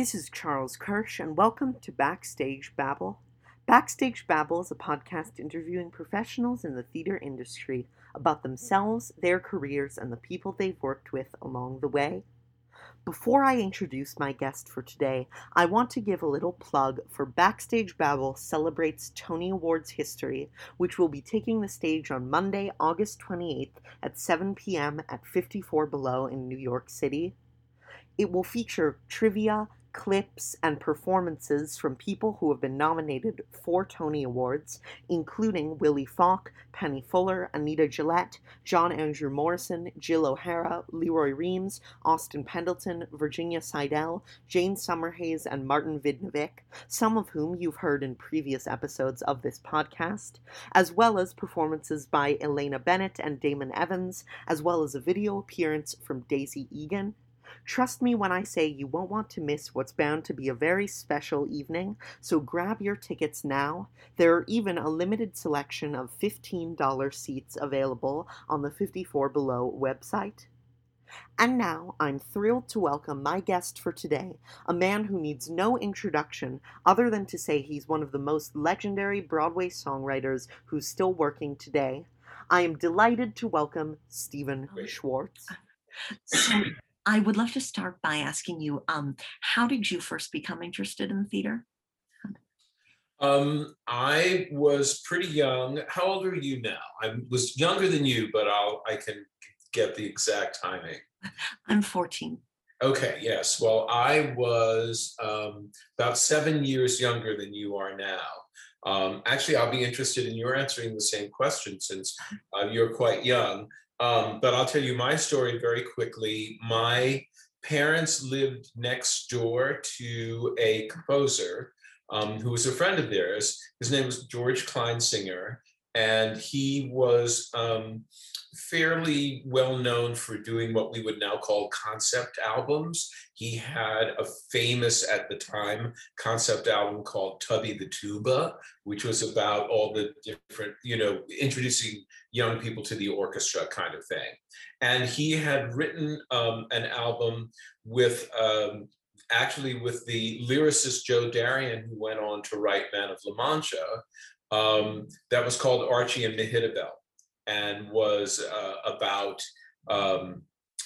this is Charles Kirsch, and welcome to Backstage Babble. Backstage Babble is a podcast interviewing professionals in the theater industry about themselves, their careers, and the people they've worked with along the way. Before I introduce my guest for today, I want to give a little plug for Backstage Babble Celebrates Tony Awards History, which will be taking the stage on Monday, August 28th at 7 p.m. at 54 Below in New York City. It will feature trivia, clips, and performances from people who have been nominated for Tony Awards, including Willie Falk, Penny Fuller, Anita Gillette, John Andrew Morrison, Jill O'Hara, Lee Roy Reams, Austin Pendleton, Virginia Seidel, Jane Summerhays, and Martin Vidnovic, some of whom you've heard in previous episodes of this podcast, as well as performances by Elena Bennett and Damon Evans, as well as a video appearance from Daisy Egan, Trust me when I say you won't want to miss what's bound to be a very special evening, so grab your tickets now. There are even a limited selection of $15 seats available on the 54 Below website. And now I'm thrilled to welcome my guest for today, a man who needs no introduction other than to say he's one of the most legendary Broadway songwriters who's still working today. I am delighted to welcome Stephen Schwartz. I would love to start by asking you, um, how did you first become interested in theater? Um, I was pretty young. How old are you now? I was younger than you, but I'll I can get the exact timing. I'm 14. Okay, yes. Well, I was um, about seven years younger than you are now. Um, actually, I'll be interested in your answering the same question since uh, you're quite young. Um, but I'll tell you my story very quickly. My parents lived next door to a composer um, who was a friend of theirs. His name was George Kleinsinger, and he was um, fairly well known for doing what we would now call concept albums. He had a famous at the time concept album called Tubby the Tuba, which was about all the different, you know, introducing young people to the orchestra kind of thing. And he had written um, an album with um, actually with the lyricist Joe Darion, who went on to write Man of La Mancha, um, that was called Archie and Mehitabel and was uh, about um,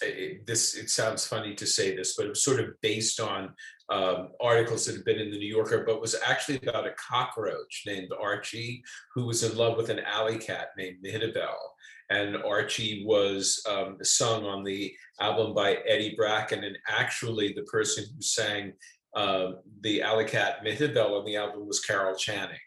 it, this. It sounds funny to say this, but it was sort of based on um, articles that had been in the New Yorker, but was actually about a cockroach named Archie who was in love with an alley cat named Mehitabel. And Archie was um, sung on the album by Eddie Bracken, and actually the person who sang uh, the alley cat Mehitabel on the album was Carol Channing.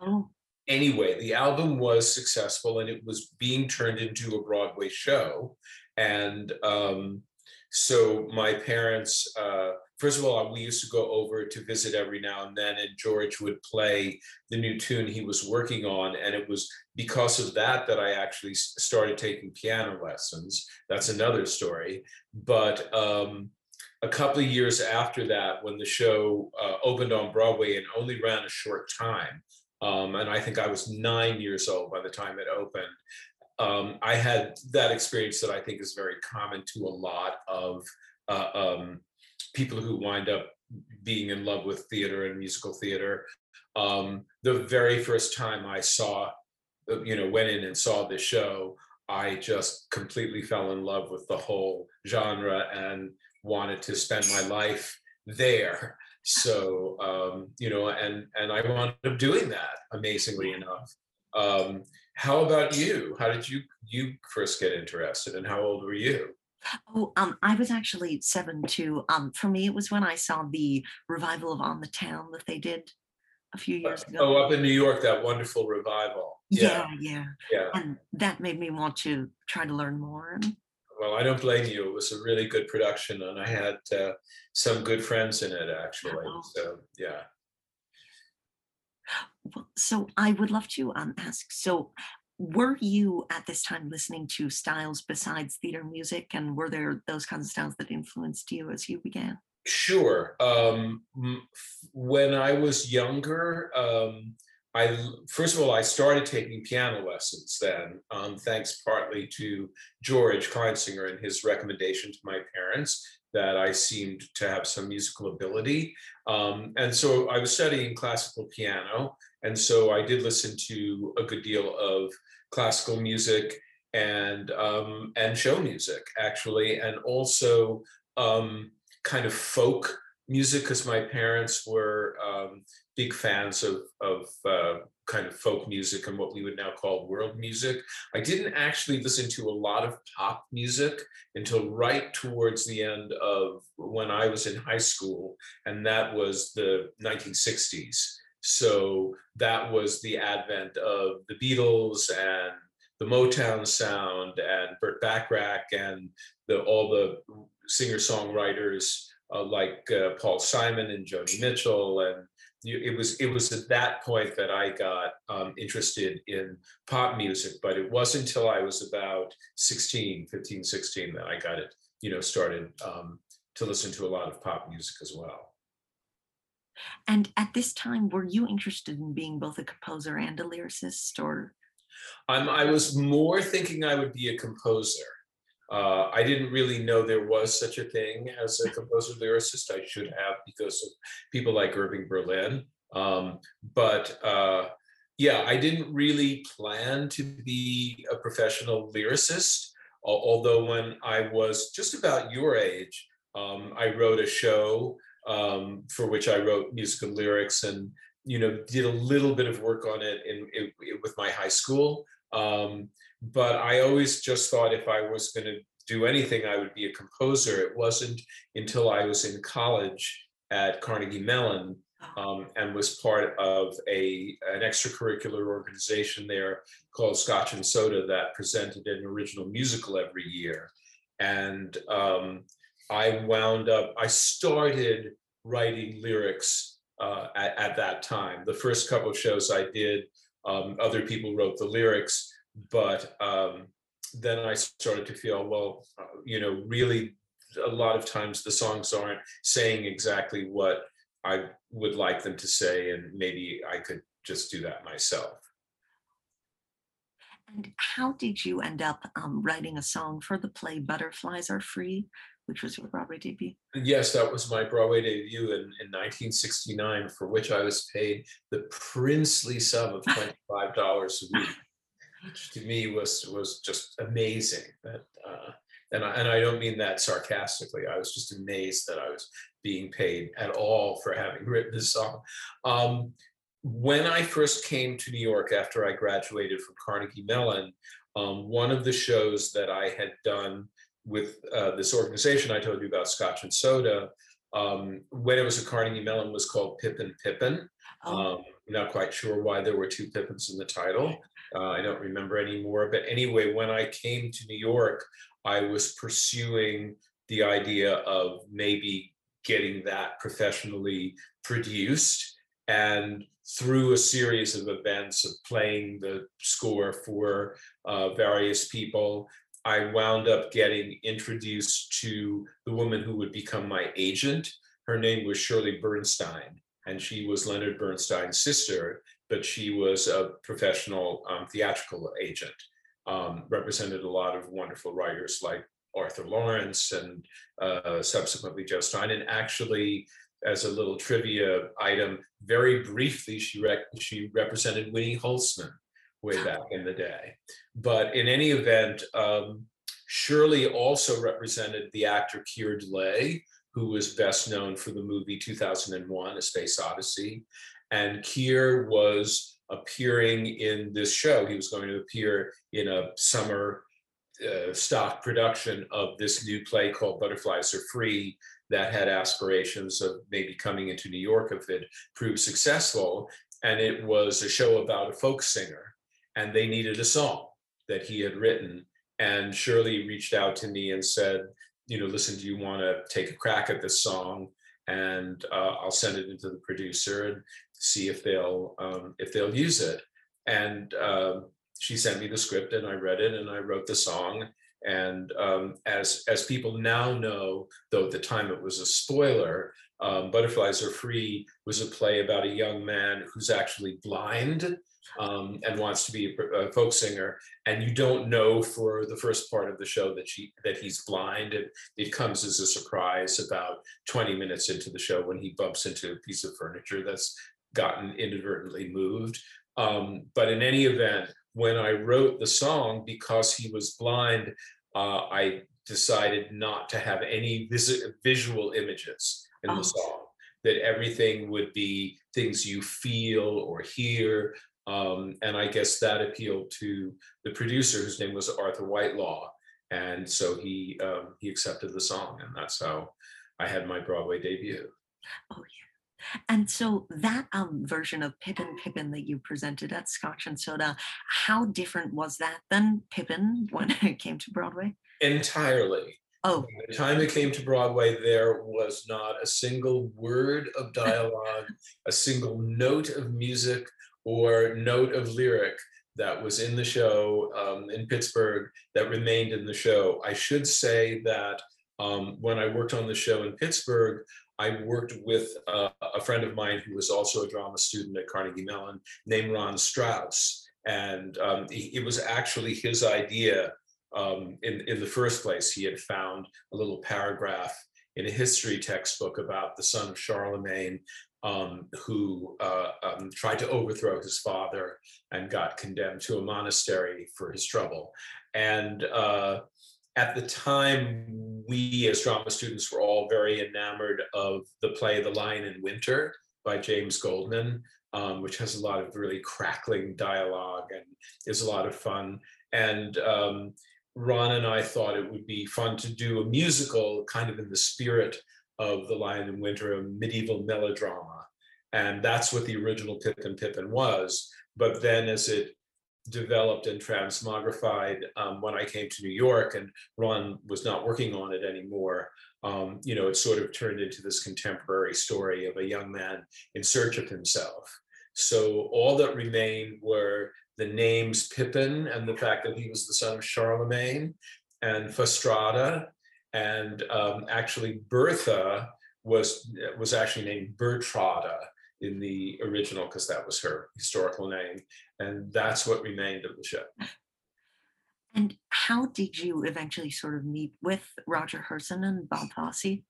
Oh anyway, the album was successful and it was being turned into a Broadway show. And um, so my parents, uh, first of all, we used to go over to visit every now and then, and George would play the new tune he was working on. And it was because of that that I actually started taking piano lessons. That's another story. But um, a couple of years after that, when the show uh, opened on Broadway and only ran a short time, um, and I think I was nine years old by the time it opened. Um, I had that experience that I think is very common to a lot of uh, um, people who wind up being in love with theater and musical theater. Um, the very first time I saw, uh, you know, went in and saw the show, I just completely fell in love with the whole genre and wanted to spend my life there. So um, you know, and and I wound up doing that amazingly enough. Um, how about you? How did you you first get interested, and how old were you? Oh, um, I was actually seven too. Um, for me, it was when I saw the revival of On the Town that they did a few years ago. Oh, up in New York, that wonderful revival. Yeah, yeah, yeah. And that made me want to try to learn more. well, I don't blame you. It was a really good production, and I had uh, some good friends in it actually. Oh. So yeah. So I would love to um, ask, so were you at this time listening to styles besides theater music? And were there those kinds of styles that influenced you as you began? Sure. Um, when I was younger, um, I first of all I started taking piano lessons then, um, thanks partly to George Kleinsinger and his recommendation to my parents that I seemed to have some musical ability, um, and so I was studying classical piano, and so I did listen to a good deal of classical music and um, and show music actually, and also. Um, kind of folk music because my parents were um, big fans of of uh, kind of folk music and what we would now call world music. I didn't actually listen to a lot of pop music until right towards the end of when I was in high school, and that was the 1960s. So that was the advent of the Beatles and the Motown sound and Burt Bacharach and the all the singer-songwriters uh, like uh, Paul Simon and Joni Mitchell and you, it was it was at that point that I got um, interested in pop music but it wasn't until I was about 16 15 16 that I got it you know started um, to listen to a lot of pop music as well And at this time, were you interested in being both a composer and a lyricist or? Um, I was more thinking I would be a composer. Uh, I didn't really know there was such a thing as a composer lyricist. I should have because of people like Irving Berlin. Um, but uh, yeah, I didn't really plan to be a professional lyricist. Although when I was just about your age, um, I wrote a show um, for which I wrote musical lyrics and you know did a little bit of work on it in, in with my high school. Um, but I always just thought if I was going to do anything, I would be a composer. It wasn't until I was in college at Carnegie Mellon um, and was part of a an extracurricular organization there called Scotch and Soda that presented an original musical every year. And um, I wound up, I started writing lyrics uh, at, at that time. The first couple of shows I did, um, other people wrote the lyrics, but um, then I started to feel, well, uh, you know, really a lot of times the songs aren't saying exactly what I would like them to say, and maybe I could just do that myself. And how did you end up um, writing a song for the play Butterflies Are Free, which was your Broadway debut? Yes, that was my Broadway debut in, in 1969, for which I was paid the princely sum of $25 a week, which to me was was just amazing. That uh, and I, and I don't mean that sarcastically. I was just amazed that I was being paid at all for having written this song. Um, when I first came to New York after I graduated from Carnegie Mellon, um, one of the shows that I had done with uh, this organization I told you about, Scotch and Soda, um, when it was at Carnegie Mellon, was called Pippin Pippin. Oh, Um, not quite sure why there were two Pippins in the title. Uh, I don't remember anymore. But anyway, when I came to New York, I was pursuing the idea of maybe getting that professionally produced. And through a series of events of playing the score for uh, various people, I wound up getting introduced to the woman who would become my agent. Her name was Shirley Bernstein, and she was Leonard Bernstein's sister, but she was a professional um, theatrical agent. Um, represented a lot of wonderful writers like Arthur Laurents and uh, subsequently Joe Stein. And actually, as a little trivia item, very briefly, she she represented Winnie Holzman way back in the day. But in any event, um, Shirley also represented the actor Keir Dullea, who was best known for the movie 2001: A Space Odyssey, and Keir was appearing in this show. He was going to appear in a summer uh, stock production of this new play called Butterflies Are Free that had aspirations of maybe coming into New York if it proved successful. And it was a show about a folk singer, and they needed a song that he had written. and Shirley reached out to me and said, you know, listen, do you want to take a crack at this song? And uh, I'll send it into the producer and see if they'll um, if they'll use it. And uh, she sent me the script, and I read it, and I wrote the song. And um, as as people now know, though at the time it was a spoiler, um, Butterflies Are Free was a play about a young man who's actually blind um, and wants to be a, folk singer, and you don't know for the first part of the show that she that he's blind, and it comes as a surprise about 20 minutes into the show when he bumps into a piece of furniture that's gotten inadvertently moved. Um, but in any event, when I wrote the song, because he was blind, uh, I decided not to have any vis- visual images in oh. the song. That everything would be things you feel or hear, um, and I guess that appealed to the producer, whose name was Arthur Whitelaw, and so he um, he accepted the song, and that's how I had my Broadway debut. Oh yeah, and so that um, version of Pippin Pippin that you presented at Scotch and Soda, how different was that than Pippin when it came to Broadway? Entirely. Oh. By the time it came to Broadway, there was not a single word of dialogue, a single note of music, or note of lyric that was in the show um, in Pittsburgh that remained in the show. I should say that um, when I worked on the show in Pittsburgh, I worked with uh, a friend of mine who was also a drama student at Carnegie Mellon named Ron Strauss. And um, it was actually his idea um, in, in the first place. He had found a little paragraph in a history textbook about the son of Charlemagne um, who uh, um, tried to overthrow his father and got condemned to a monastery for his trouble. And uh, at the time, we as drama students were all very enamored of the play The Lion in Winter by James Goldman, um, which has a lot of really crackling dialogue and is a lot of fun. And um, Ron and I thought it would be fun to do a musical kind of in the spirit of The Lion in Winter, a medieval melodrama. And that's what the original Pippin Pippin was. But then as it developed and transmogrified um, when I came to New York and Ron was not working on it anymore, um, you know, it sort of turned into this contemporary story of a young man in search of himself. So all that remained were the names Pippin and the fact that he was the son of Charlemagne and Fastrada and um, actually Bertha was was actually named Bertrada in the original because that was her historical name, and that's what remained of the show. And how did you eventually sort of meet with Roger Hirson and Bob Fosse?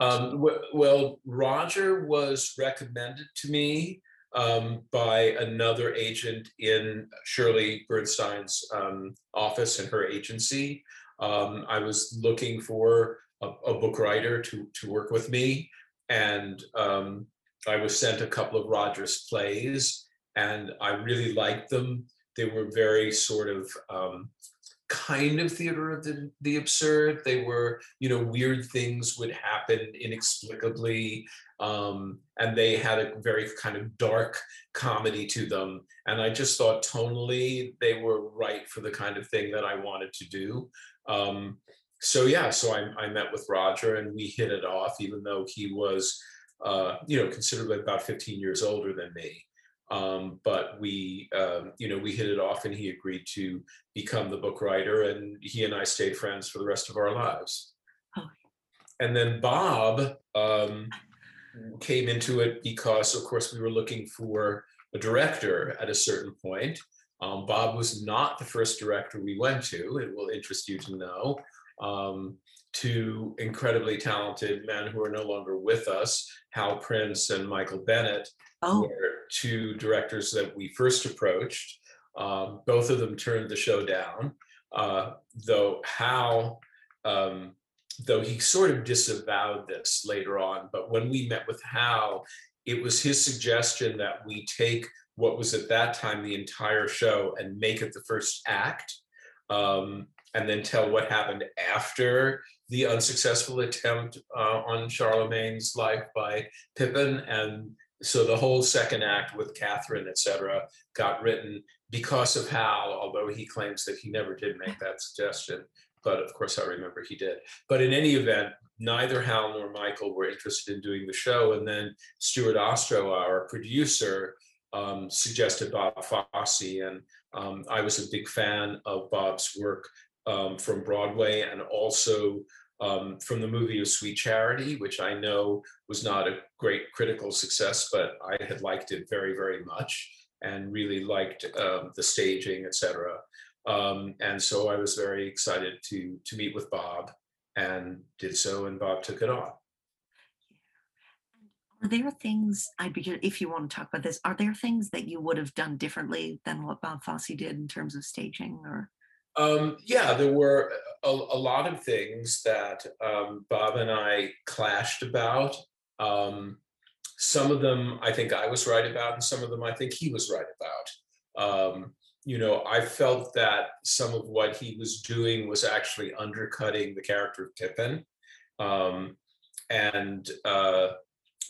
Um, well, Roger was recommended to me um, by another agent in Shirley Bernstein's um, office in her agency. Um, I was looking for a, a, book writer to, to work with me, and um, I was sent a couple of Rogers plays, and I really liked them. They were very sort of um, kind of theater of the, the absurd. They were, you know, weird things would happen inexplicably. Um, and they had a very kind of dark comedy to them. And I just thought tonally they were right for the kind of thing that I wanted to do. Um, so yeah, so I, I met with Roger and we hit it off, even though he was, uh, you know, considerably about 15 years older than me. Um, but we, um, you know, we hit it off and he agreed to become the book writer and he and I stayed friends for the rest of our lives. Oh. And then Bob um, came into it because, of course, we were looking for a director at a certain point. Um, Bob was not the first director we went to, it will interest you to know. Um, two incredibly talented men who are no longer with us, Hal Prince and Michael Bennett, oh. were two directors that we first approached. Um, both of them turned the show down, uh, though Hal, um, though he sort of disavowed this later on. But when we met with Hal, it was his suggestion that we take what was at that time the entire show and make it the first act. Um, and then tell what happened after the unsuccessful attempt uh, on Charlemagne's life by Pippin. And so the whole second act with Catherine, et cetera, got written because of Hal, although he claims that he never did make that suggestion. But of course, I remember he did. But in any event, neither Hal nor Michael were interested in doing the show. And then Stuart Ostrow, our producer, um, suggested Bob Fosse. And um, I was a big fan of Bob's work um, from Broadway and also um, from the movie of Sweet Charity, which I know was not a great critical success, but I had liked it very, very much and really liked um, the staging, etc. Um, and so I was very excited to to meet with Bob and did so, and Bob took it on. Are there things I'd be if you want to talk about this? Are there things that you would have done differently than what Bob Fosse did in terms of staging, or? Um, yeah, there were a, a, lot of things that um, Bob and I clashed about. Um, some of them I think I was right about, and some of them I think he was right about. Um, you know, I felt that some of what he was doing was actually undercutting the character of Pippin. Um, and, uh,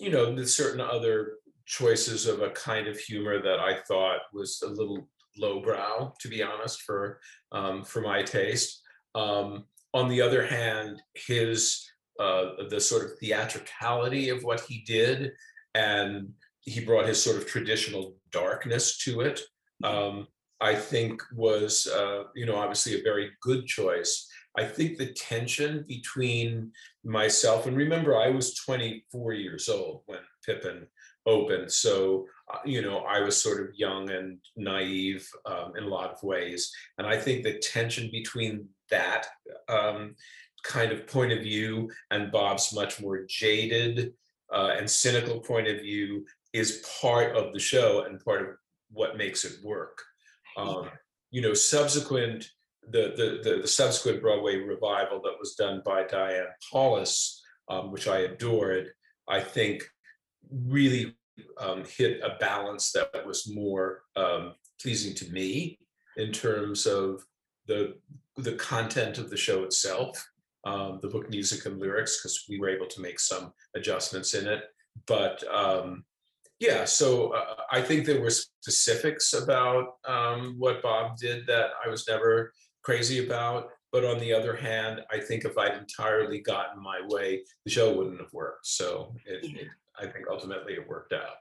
you know, there's certain other choices of a kind of humor that I thought was a little lowbrow, to be honest, for um, for my taste. Um, on the other hand, his uh, the sort of theatricality of what he did, and he brought his sort of traditional darkness to it. Um, I think was, uh, you know, obviously a very good choice. I think the tension between myself and remember, I was 24 years old when Pippin opened. So, uh, you know, I was sort of young and naive um, in a lot of ways. And I think the tension between that um, kind of point of view and Bob's much more jaded uh, and cynical point of view is part of the show and part of what makes it work. Um, you know, subsequent the, the, the the subsequent Broadway revival that was done by Diane Paulus, um, which I adored, I think really um, hit a balance that was more um, pleasing to me in terms of the the content of the show itself, um, the book music and lyrics, because we were able to make some adjustments in it. But um, yeah, so uh, I think there were specifics about um, what Bob did that I was never crazy about. But on the other hand, I think if I'd entirely gotten my way, the show wouldn't have worked. So it, yeah. it, I think ultimately it worked out.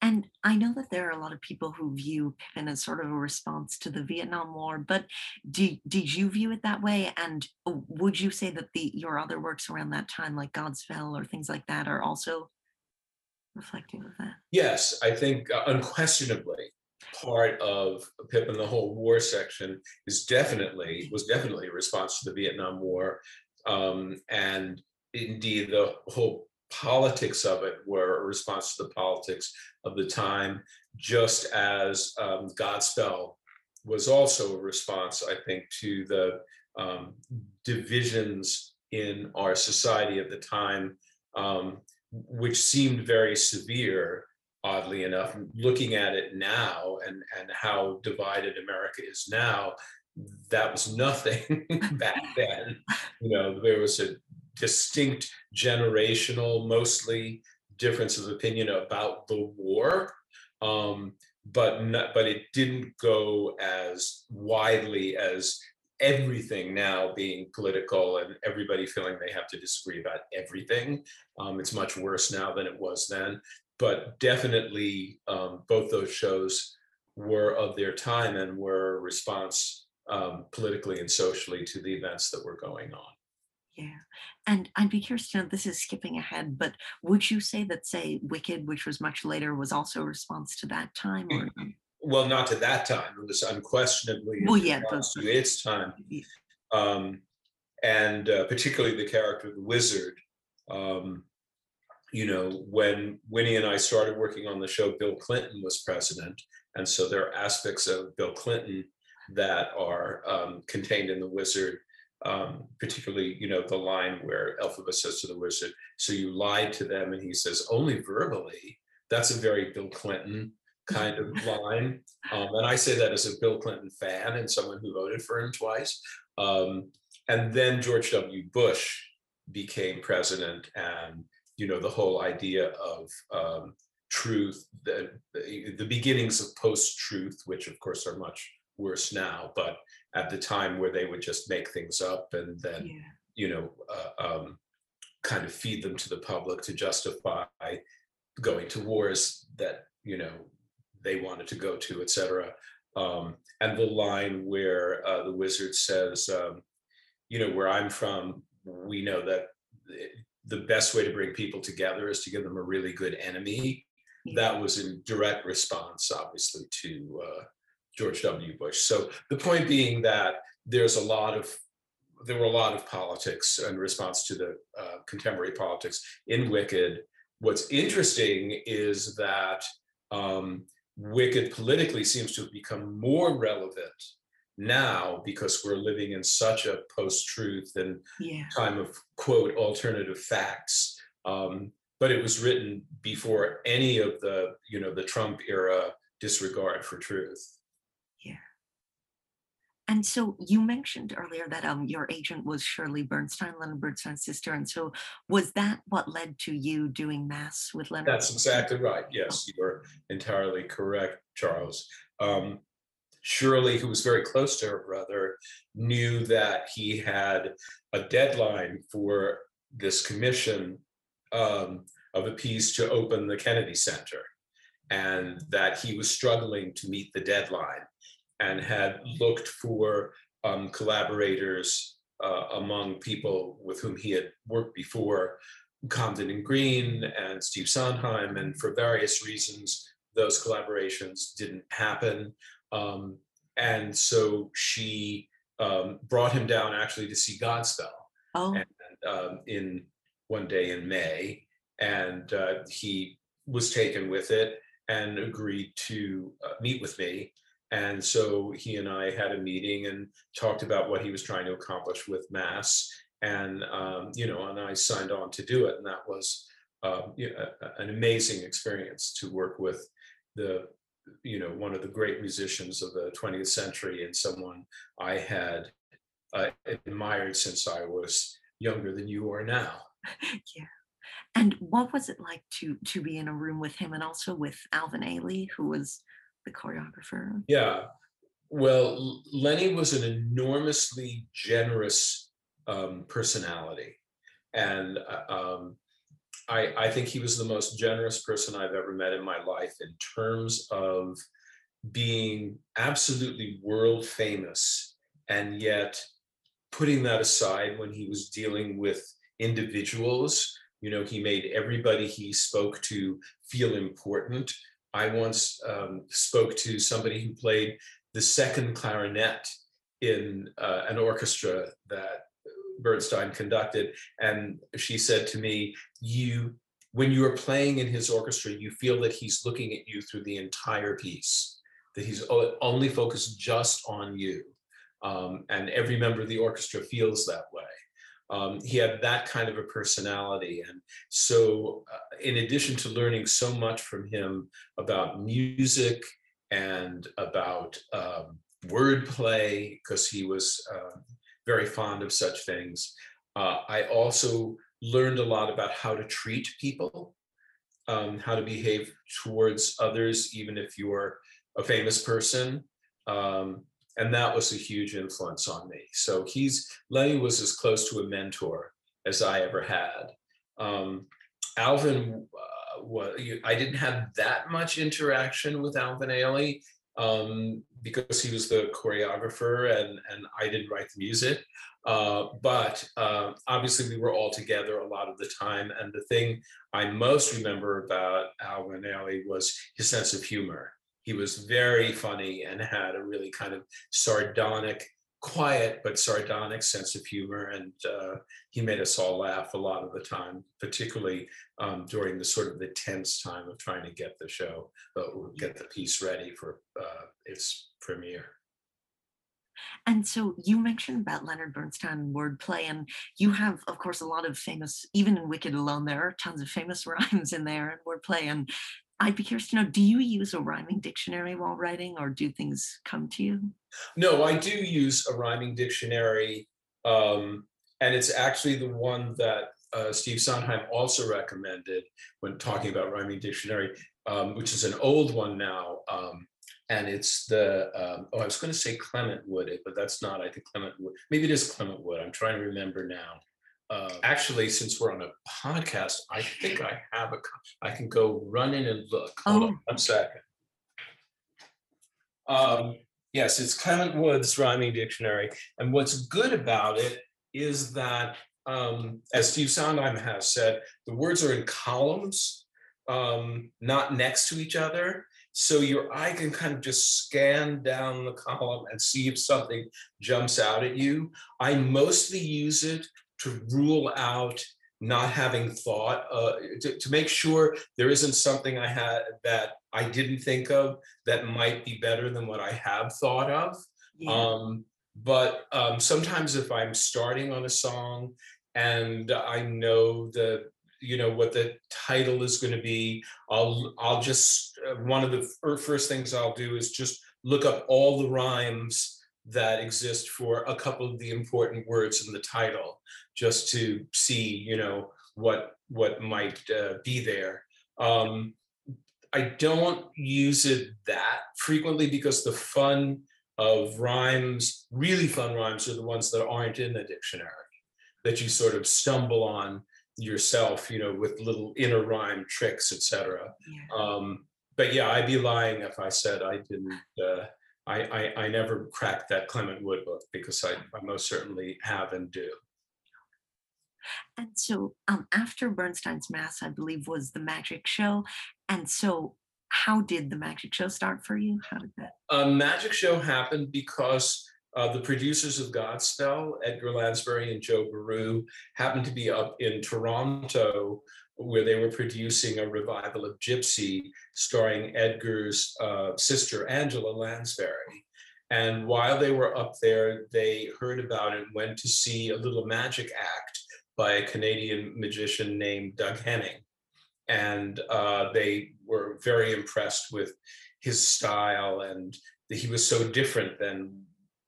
And I know that there are a lot of people who view Pippin as sort of a response to the Vietnam War, but did, did you view it that way? And uh, would you say that the your other works around that time, like Godspell or things like that, are also reflective of that? Yes, I think uh, unquestionably part of Pippin the whole war section is definitely was definitely a response to the Vietnam War, um, and indeed the whole politics of it were a response to the politics of the time, just as um, Godspell was also a response, I think, to the um, divisions in our society at the time um, which seemed very severe, oddly enough. Looking at it now and, and how divided America is now, that was nothing back then. You know, there was a distinct generational, mostly difference of opinion about the war. Um, but not, but it didn't go as widely as everything now being political and everybody feeling they have to disagree about everything. Um, it's much worse now than it was then. But definitely, um, both those shows were of their time and were a response um, politically and socially to the events that were going on. Yeah. And I'd be curious to know this is skipping ahead, but would you say that, say, Wicked, which was much later, was also a response to that time? Or well, not to that time. It was unquestionably well, yeah, to its time, um, and uh, particularly the character of the wizard. Um, you know, when Winnie and I started working on the show, Bill Clinton was president, and so there are aspects of Bill Clinton that are um, contained in the wizard. Um, particularly, you know, the line where Elphaba says to the wizard, "So you lied to them," and he says, "Only verbally." That's a very Bill Clinton kind of line. Um, and I say that as a Bill Clinton fan and someone who voted for him twice. Um, and then George W. Bush became president, and you know the whole idea of um, truth, the, the, beginnings of post-truth, which of course are much worse now, but at the time where they would just make things up and then, Yeah. you know, uh, um, kind of feed them to the public to justify going to wars that, you know, they wanted to go to, etc. Um, and the line where uh, the wizard says, um, you know, where I'm from, we know that the- best way to bring people together is to give them a really good enemy. That was in direct response, obviously, to uh, George W. Bush. So the point being that there's a lot of there were a lot of politics in response to the uh, contemporary politics in Wicked. What's interesting is that um, Wicked politically seems to have become more relevant now because we're living in such a post-truth and Yeah. time of quote alternative facts. Um, but it was written before any of the, you know, the Trump era disregard for truth. And so you mentioned earlier that um your agent was Shirley Bernstein, Leonard Bernstein's sister. And so was that what led to you doing mass with Leonard? That's exactly right. Yes, you are entirely correct, Charles. Um, Shirley, who was very close to her brother, knew that he had a deadline for this commission um, of a piece to open the Kennedy Center, and that he was struggling to meet the deadline and had looked for um, collaborators uh, among people with whom he had worked before Comden and Green and Steve Sondheim, and for various reasons, those collaborations didn't happen. Um, and so she um, brought him down actually to see Godspell Oh, and um, in one day in May, and uh, he was taken with it and agreed to uh, meet with me. And so he and I had a meeting and talked about what he was trying to accomplish with Mass, and um, you know, and I signed on to do it, and that was um, you know, an amazing experience to work with the you know one of the great musicians of the 20th century and someone I had uh, admired since I was younger than you are now. yeah. And what was it like to to be in a room with him and also with Alvin Ailey, who was the choreographer? Yeah. Well, Lenny was an enormously generous um, personality. And uh, um, I, I think he was the most generous person I've ever met in my life in terms of being absolutely world famous and yet putting that aside when he was dealing with individuals. You know, he made everybody he spoke to feel important. I once um, spoke to somebody who played the second clarinet in uh, an orchestra that Bernstein conducted, and she said to me, "You, when you are playing in his orchestra, you feel that he's looking at you through the entire piece, that he's only focused just on you, um, and every member of the orchestra feels that way." Um, he had that kind of a personality, and so uh, in addition to learning so much from him about music and about um, wordplay, because he was um, very fond of such things, uh, I also learned a lot about how to treat people, um, how to behave towards others, even if you're a famous person. Um, and that was a huge influence on me. So he's Lenny was as close to a mentor as I ever had. Um, Alvin, uh, wa- you- I didn't have that much interaction with Alvin Ailey um, because he was the choreographer and and I didn't write the music. Uh, but uh, obviously, we were all together a lot of the time. And the thing I most remember about Alvin Ailey was his sense of humor. He was very funny and had a really kind of sardonic, quiet but sardonic sense of humor. And uh, he made us all laugh a lot of the time, particularly um, during the sort of the tense time of trying to get the show, uh, get the piece ready for uh, its premiere. And so you mentioned about Leonard Bernstein wordplay, and you have, of course, a lot of famous, even in Wicked alone, there are tons of famous rhymes in there and wordplay. And I'd be curious to know, do you use a rhyming dictionary while writing, or do things come to you? No, I do use a rhyming dictionary, um, and it's actually the one that uh, Steve Sondheim also recommended when talking about rhyming dictionary, um, which is an old one now. Um, and it's the, um, oh, I was going to say Clement Wood, but that's not, I think Clement Wood. Maybe it is Clement Wood. I'm trying to remember now. Uh, actually, since we're on a podcast, I think I have a. I can go run in and look. Hold on Oh. one second. Um, yes, it's Clement Wood's rhyming dictionary. And what's good about it is that, um, as Steve Sondheim has said, the words are in columns, um, not next to each other. So your eye can kind of just scan down the column and see if something jumps out at you. I mostly use it to rule out not having thought, uh, to, to make sure there isn't something I had that I didn't think of that might be better than what I have thought of. Yeah. Um, but um, sometimes if I'm starting on a song and I know the, you know, what the title is going to be, I'll, I'll just, uh, one of the fir- first things I'll do is just look up all the rhymes that exist for a couple of the important words in the title, just to see, you know, what, what might uh, be there. Um, I don't use it that frequently because the fun of rhymes, really fun rhymes, are the ones that aren't in the dictionary, that you sort of stumble on yourself, you know, with little inner rhyme tricks, etc. yeah. Um, but yeah, I'd be lying if I said I didn't. Uh, I, I I never cracked that Clement Wood book because I, I most certainly have and do. And so um, after Bernstein's Mass, I believe, was the magic show. And so how did the magic show start for you? How did that? A magic show happened because uh, the producers of Godspell, Edgar Lansbury and Joe Beruh, happened to be up in Toronto where they were producing a revival of Gypsy starring Edgar's uh, sister, Angela Lansbury. And while they were up there, they heard about it and went to see a little magic act by a Canadian magician named Doug Henning. And uh, they were very impressed with his style and that he was so different than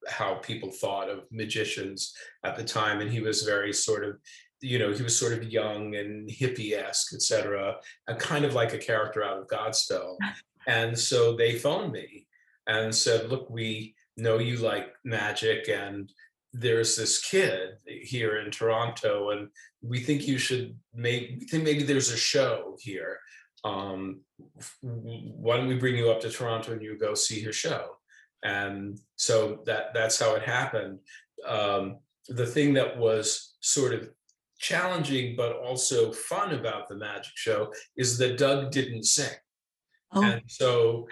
how people thought of magicians at the time. And he was very sort of, you know, he was sort of young and hippie-esque, et cetera, and kind of like a character out of Godspell. And so they phoned me and said, look, we know you like magic and there's this kid here in Toronto and we think you should make, we think maybe there's a show here. Um, why don't we bring you up to Toronto and you go see his show? And so that that's how it happened. Um, the thing that was sort of challenging but also fun about the magic show is that Doug didn't sing. Oh, And so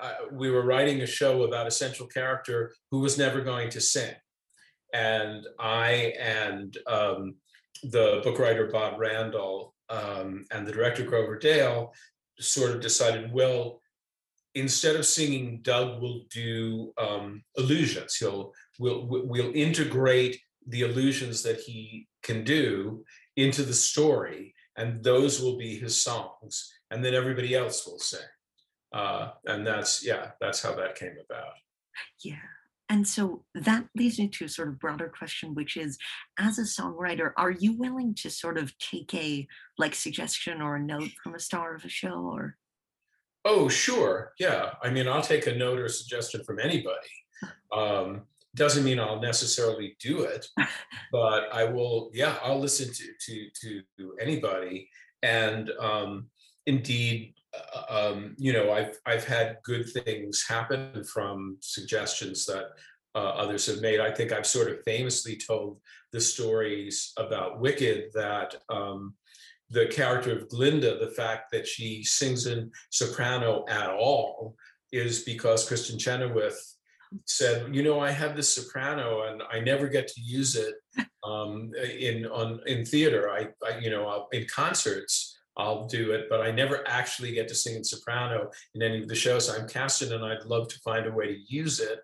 uh, we were writing a show about a central character who was never going to sing. And I and um, the book writer Bob Randall um, and the director Grover Dale sort of decided, well, instead of singing, Doug will do um, illusions. He'll we'll we'll we'll integrate the illusions that he can do into the story, and those will be his songs, and then everybody else will sing. Uh, and that's yeah, that's how that came about. yeah. And so that leads me to a sort of broader question, which is as a songwriter, are you willing to sort of take a like suggestion or a note from a star of a show or Oh, sure. Yeah. I mean, I'll take a note or a suggestion from anybody. Um, doesn't mean I'll necessarily do it, but I will, yeah, I'll listen to to to anybody. And um, indeed, uh, um, you know, I've I've had good things happen from suggestions that uh, others have made. I think I've sort of famously told the stories about Wicked that um, the character of Glinda, the fact that she sings in soprano at all is because Kristin Chenoweth said, you know, I have this soprano and I never get to use it um, in on in theater. I, I you know, I'll, in concerts I'll do it, but I never actually get to sing in soprano in any of the shows. I'm casted and I'd love to find a way to use it.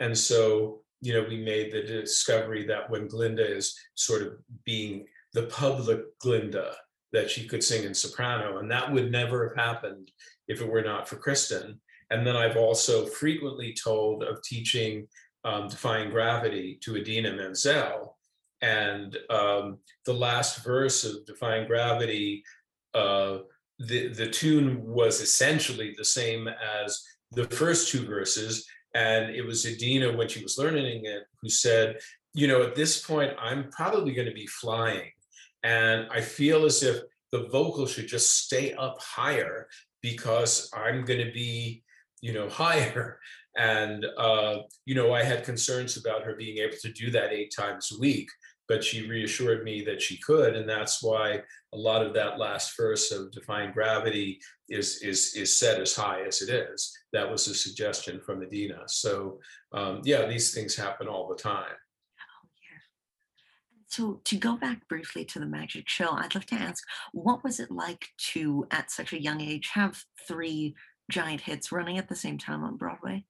And so, you know, we made the discovery that when Glinda is sort of being the public Glinda, that she could sing in soprano, and that would never have happened if it were not for Kristin. And then I've also frequently told of teaching um, Defying Gravity to Idina Menzel, and um, the last verse of Defying Gravity, uh, the the tune was essentially the same as the first two verses, and it was Adina, when she was learning it who said, you know, at this point I'm probably going to be flying, and I feel as if the vocal should just stay up higher because I'm going to be, you know, higher. And, uh, you know, I had concerns about her being able to do that eight times a week, but she reassured me that she could. And that's why a lot of that last verse of Defying Gravity is, is, is set as high as it is. That was a suggestion from Idina. So, um, yeah, these things happen all the time. Oh, yeah. So to go back briefly to the magic show, I'd love to ask, what was it like to, at such a young age, have three giant hits running at the same time on Broadway?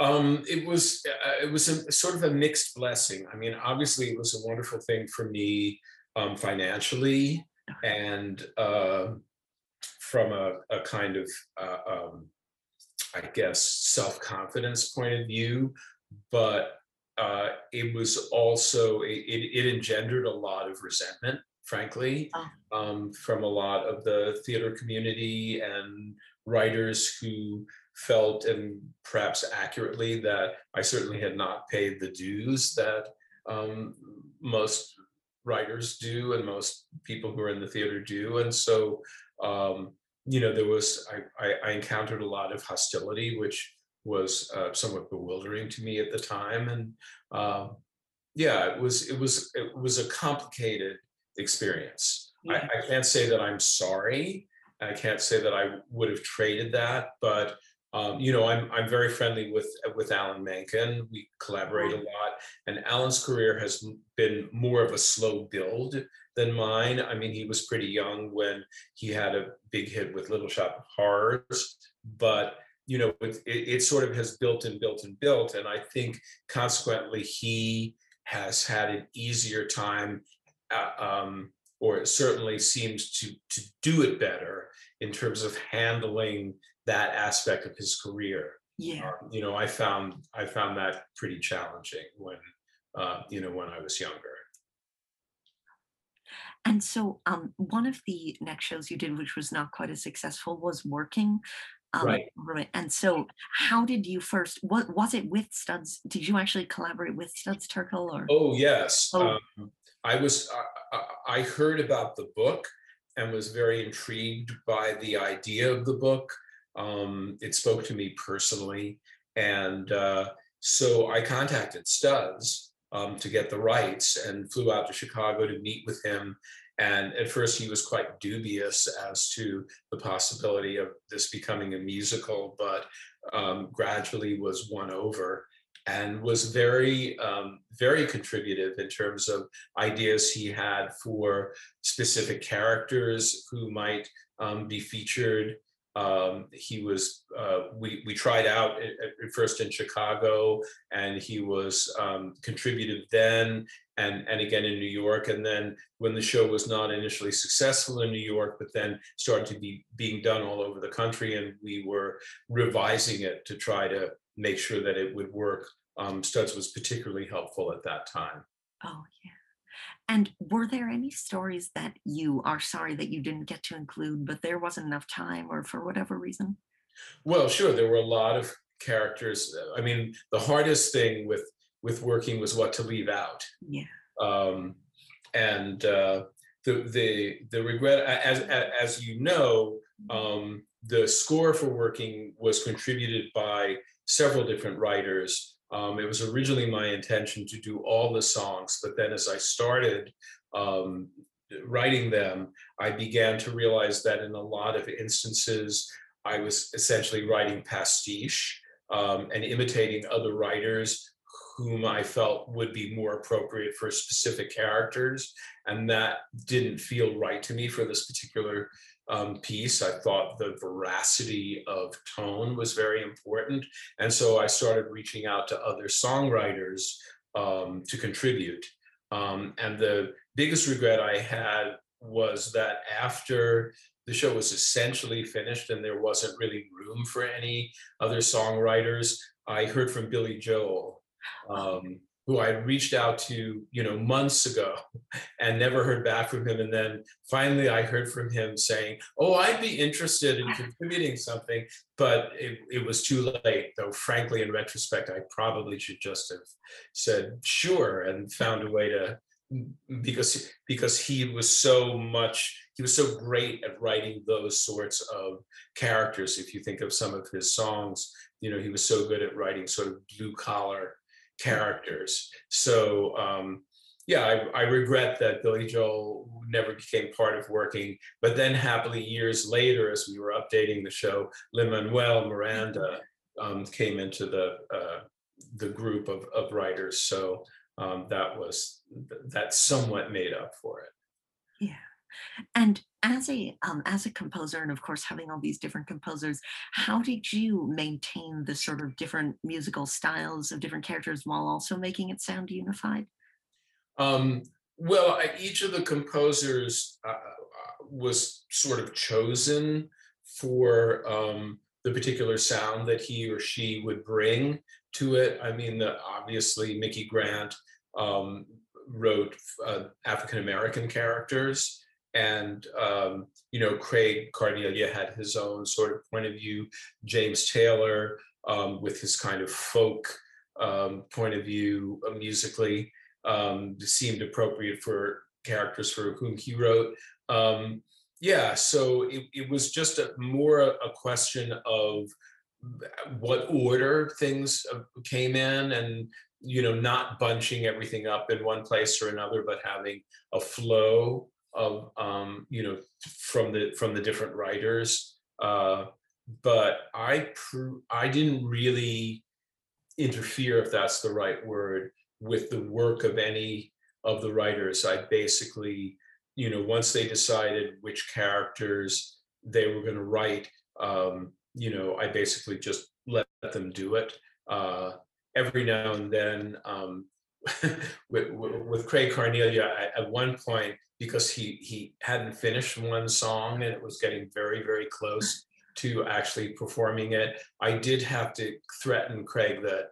Um, it was uh, it was a sort of a mixed blessing. I mean, obviously, it was a wonderful thing for me um, financially and uh, from a, a, kind of uh, um, I guess self confidence point of view, but uh, it was also it, it, engendered a lot of resentment, frankly, oh. um, from a lot of the theater community and writers who felt, and perhaps accurately, that I certainly had not paid the dues that um, most writers do and most people who are in the theater do. And so, um, you know, there was, I, I, I, encountered a lot of hostility, which was uh, somewhat bewildering to me at the time. And uh, yeah, it was, it was, it was a complicated experience. Yeah. I, I can't say that I'm sorry. I can't say that I would have traded that, but um, you know, I'm I'm very friendly with with Alan Menken. We collaborate a lot, and Alan's career has been more of a slow build than mine. I mean, he was pretty young when he had a big hit with Little Shop of Horrors, but you know, it, it, sort of has built and built and built, and I think consequently he has had an easier time, uh, um, or it certainly seems to to do it better in terms of handling that aspect of his career. Yeah. Um, you know, I found I found that pretty challenging when uh, you know when I was younger. And so, um, one of the next shows you did, which was not quite as successful, was working. Um, right. And so, how did you first? What was it with Studs? Did you actually collaborate with Studs Terkel? Or oh yes, oh. Um, I was. I, I heard about the book and was very intrigued by the idea of the book. Um, it spoke to me personally. And uh, so I contacted Studs um, to get the rights and flew out to Chicago to meet with him. And at first, he was quite dubious as to the possibility of this becoming a musical, but um, gradually was won over and was very, um, very contributive in terms of ideas he had for specific characters who might um, be featured um, he was, uh, we, we tried out at, at, first in Chicago and he was um, contributed then and, and again in New York. And then when the show was not initially successful in New York, but then started to be being done all over the country and we were revising it to try to make sure that it would work. Um, Studs was particularly helpful at that time. Oh, yeah. And were there any stories that you are sorry that you didn't get to include, but there wasn't enough time or for whatever reason? Well, sure. There were a lot of characters. I mean, the hardest thing with with working was what to leave out. Yeah. Um, and uh, the the the regret, as as you know, um, the score for working was contributed by several different writers um, it was originally my intention to do all the songs, but then as I started um, writing them, I began to realize that in a lot of instances, I was essentially writing pastiche um, and imitating other writers whom I felt would be more appropriate for specific characters. And that didn't feel right to me for this particular um, piece. I thought the veracity of tone was very important. And so I started reaching out to other songwriters um, to contribute. Um, and the biggest regret I had was that after the show was essentially finished and there wasn't really room for any other songwriters, I heard from Billy Joel. Um, who I had reached out to, you know, months ago and never heard back from him. And then finally I heard from him saying, Oh, I'd be interested in contributing something, but it, it was too late. Though, frankly, in retrospect, I probably should just have said sure and found a way to because because he was so much he was so great at writing those sorts of characters if you think of some of his songs you know he was so good at writing sort of blue collar characters so um yeah I, I regret that billy joel never became part of working but then happily years later as we were updating the show lin manuel miranda um, came into the uh, the group of, of writers so um, that was that somewhat made up for it. Yeah. And as a um, as a composer, and of course having all these different composers, how did you maintain the sort of different musical styles of different characters while also making it sound unified? Um, well, I, each of the composers uh, uh was sort of chosen for um, the particular sound that he or she would bring to it. I mean, the, obviously Mickey Grant um, wrote uh, African American characters, and um, you know Craig Carnelia had his own sort of point of view. James Taylor um, with his kind of folk um, point of view uh, musically um, seemed appropriate for characters for whom he wrote. Um, yeah, so it, it was just a, more a, a question of what order things uh, came in and you know not bunching everything up in one place or another but having a flow of um, you know from the from the different writers uh, but i pr- i didn't really interfere if that's the right word with the work of any of the writers. I basically you know once they decided which characters they were going to write um, you know i basically just let them do it. Uh, every now and then um, with, with, Craig Carnelia at, at one point because he he hadn't finished one song and it was getting very very close mm. to actually performing it. I did have to threaten Craig that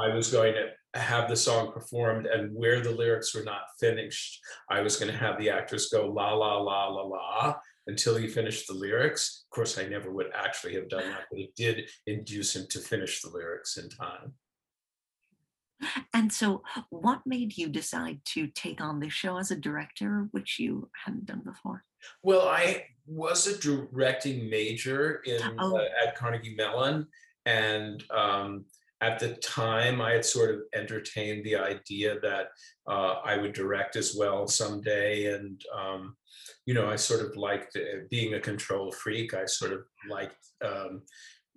I was going to have the song performed and where the lyrics were not finished, I was going to have the actors go la la la la la until he finished the lyrics. Of course, I never would actually have done that, but it did induce him to finish the lyrics in time. And so, what made you decide to take on this show as a director, which you hadn't done before? Well, I was a directing major in oh. uh, at Carnegie Mellon, and um, at the time, I had sort of entertained the idea that uh, I would direct as well someday, and um, you know, I sort of liked uh, being a control freak. I sort of liked um,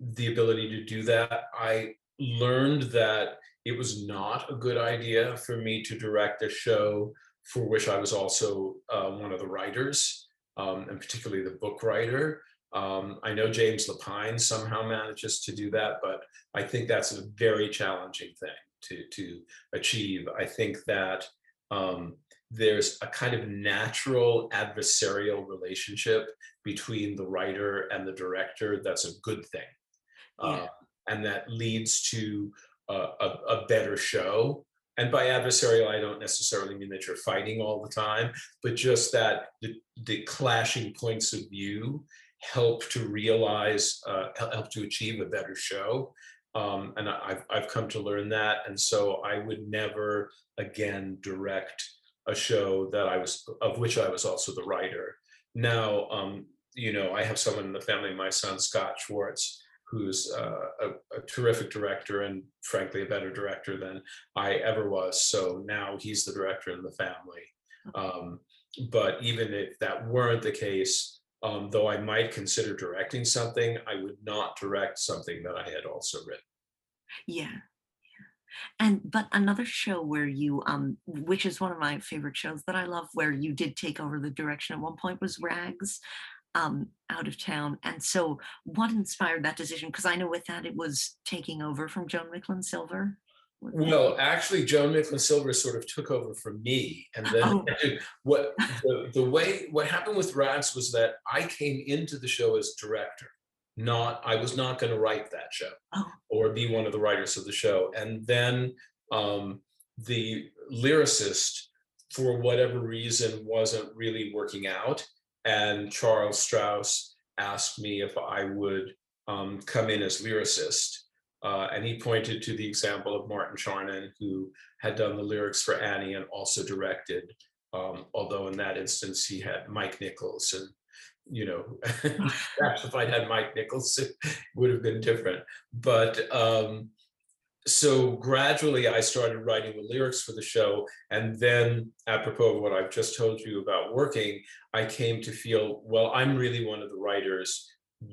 the ability to do that. I learned that it was not a good idea for me to direct a show for which I was also uh, one of the writers, um, and particularly the book writer. Um, I know James Lapine somehow manages to do that, but I think that's a very challenging thing to, to achieve. I think that um, there's a kind of natural adversarial relationship between the writer and the director that's a good thing. Yeah. Uh, and that leads to a, a, better show. And by adversarial, I don't necessarily mean that you're fighting all the time, but just that the, the clashing points of view help to realize, uh, help to achieve a better show. Um, and I've, I've come to learn that. And so I would never again direct a show that I was, of which I was also the writer. Now, um, you know, I have someone in the family, my son, Scott Schwartz, who's uh, a, a, terrific director and frankly a better director than I ever was. So now he's the director in the family. Um, but even if that weren't the case, um, though I might consider directing something, I would not direct something that I had also written. Yeah. And but another show where you um which is one of my favorite shows that I love where you did take over the direction at one point was Rags um, out of town. And so, what inspired that decision? Because I know with that it was taking over from Joan Micklin Silver. Well, actually, Joan Micklin Silver sort of took over from me, and then oh. what the, the way what happened with Rags was that I came into the show as director. Not I was not going to write that show oh. or be one of the writers of the show, and then um, the lyricist, for whatever reason, wasn't really working out. And Charles Strouse asked me if I would um, come in as lyricist. Uh, and he pointed to the example of Martin Charnin, who had done the lyrics for Annie and also directed. Um, although in that instance he had Mike Nichols, and you know, perhaps if I'd had Mike Nichols, it would have been different. But um, so gradually I started writing the lyrics for the show. And then, apropos of what I've just told you about working, I came to feel, well, I'm really one of the writers.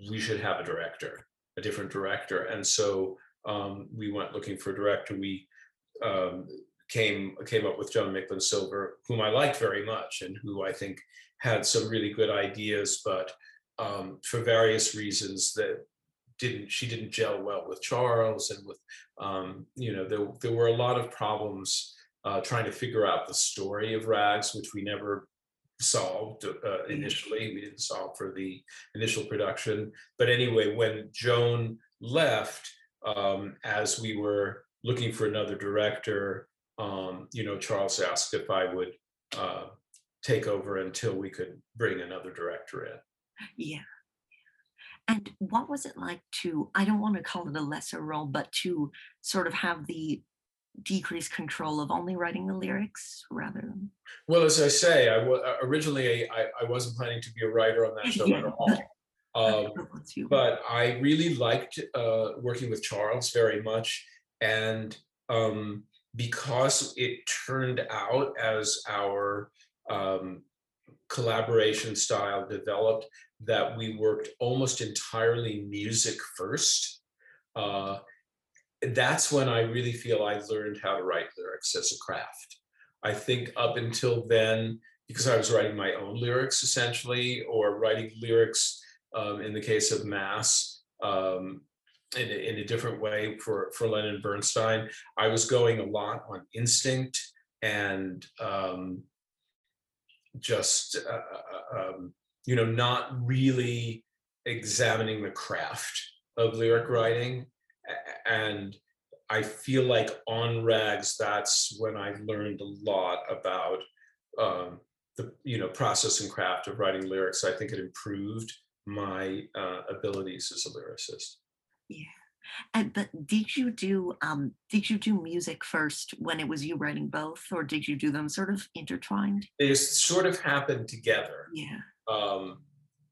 We should have a director, a different director. And so um, we went looking for a director. We um, came came up with Joan Micklin Silver, whom I liked very much and who I think had some really good ideas, but um, for various reasons that didn't she didn't gel well with Charles and with um, you know there there were a lot of problems uh, trying to figure out the story of Rags, which we never solved uh, mm-hmm. initially. We didn't solve for the initial production, but anyway, when Joan left, um, as we were looking for another director, um, you know, Charles asked if I would uh, take over until we could bring another director in. Yeah. And what was it like to, I don't want to call it a lesser role, but to sort of have the decreased control of only writing the lyrics rather than? Well, as I say, I w- originally I, I wasn't planning to be a writer on that show yeah, at all. Um, but I really liked uh, working with Charles very much. And um, because it turned out as our um, collaboration style developed that we worked almost entirely music first. Uh, that's when I really feel I learned how to write lyrics as a craft. I think up until then, because I was writing my own lyrics essentially, or writing lyrics um, in the case of Mass um, in, a, in a different way for, for Leonard Bernstein, I was going a lot on instinct and um, just uh, uh, um, you know not really examining the craft of lyric writing and i feel like on rags that's when i learned a lot about um, the you know process and craft of writing lyrics i think it improved my uh, abilities as a lyricist yeah and but did you do um did you do music first when it was you writing both, or did you do them sort of intertwined? They sort of happened together. Yeah. Um,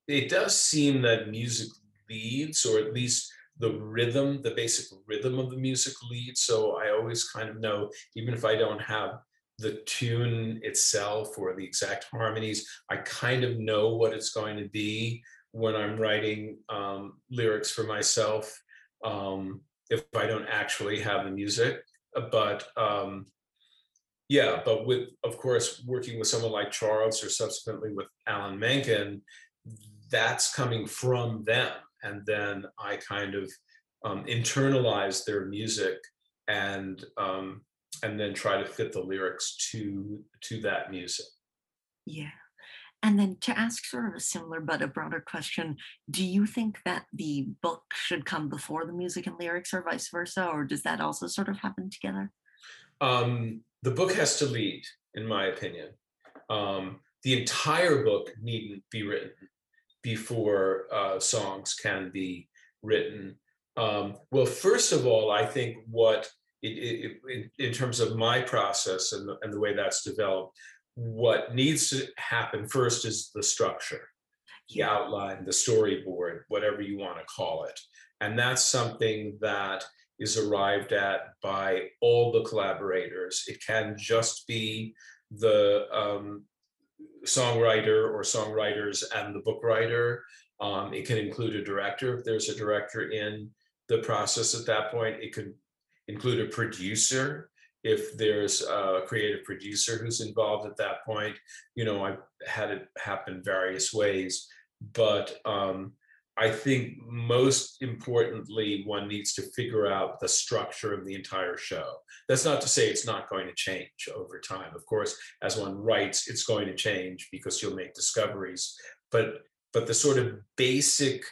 it does seem that music leads, or at least the rhythm, the basic rhythm of the music leads. So I always kind of know, even if I don't have the tune itself or the exact harmonies, I kind of know what it's going to be when I'm writing um, lyrics for myself um, if I don't actually have the music. But um, yeah, but with, of course, working with someone like Charles or subsequently with Alan Menken, that's coming from them. And then I kind of um, internalize their music and um, and then try to fit the lyrics to to that music. Yeah. And then to ask sort of a similar but a broader question, do you think that the book should come before the music and lyrics or vice versa, or does that also sort of happen together? Um, the book has to lead, in my opinion. Um, the entire book needn't be written before uh, songs can be written. Um, well, first of all, I think what it, it, it, in terms of my process and the, and the way that's developed, what needs to happen first is the structure, the outline, the storyboard, whatever you want to call it. And that's something that is arrived at by all the collaborators. It can just be the um, songwriter or songwriters and the book writer. Um, it can include a director if there's a director in the process at that point. It could include a producer if there's a creative producer who's involved at that point you know i've had it happen various ways but um, i think most importantly one needs to figure out the structure of the entire show. That's not to say it's not going to change over time. Of course as one writes it's going to change because you'll make discoveries but but the sort of basic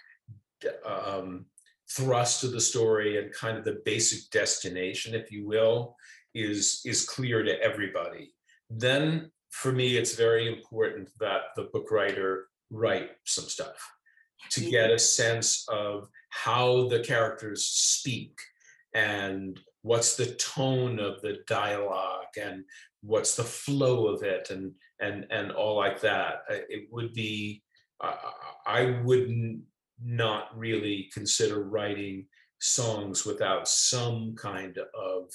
um, thrust of the story and kind of the basic destination if you will is is clear to everybody. Then for me, it's very important that the book writer write some stuff to get a sense of how the characters speak and what's the tone of the dialogue and what's the flow of it and and and all like that. It would be uh, i would n- not really consider writing songs without some kind of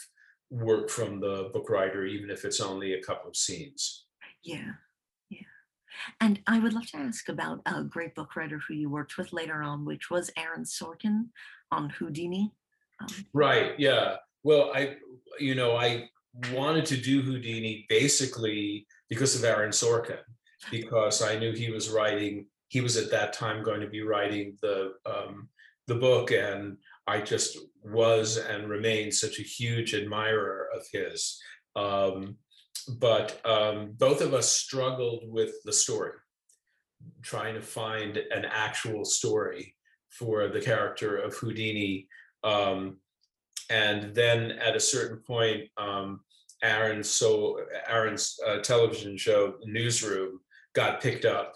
work from the book writer even if it's only a couple of scenes. Yeah. And I would love to ask about a great book writer who you worked with later on, which was Aaron Sorkin on Houdini. Um, Right, yeah. Well, I, you know, I wanted to do Houdini basically because of Aaron Sorkin, because I knew he was writing, he was at that time going to be writing the um, the book, and I just was and remain such a huge admirer of his. Um, but um, both of us struggled with the story, trying to find an actual story for the character of Houdini. Um, and then at a certain point, um, Aaron's so Aaron's uh, television show Newsroom got picked up,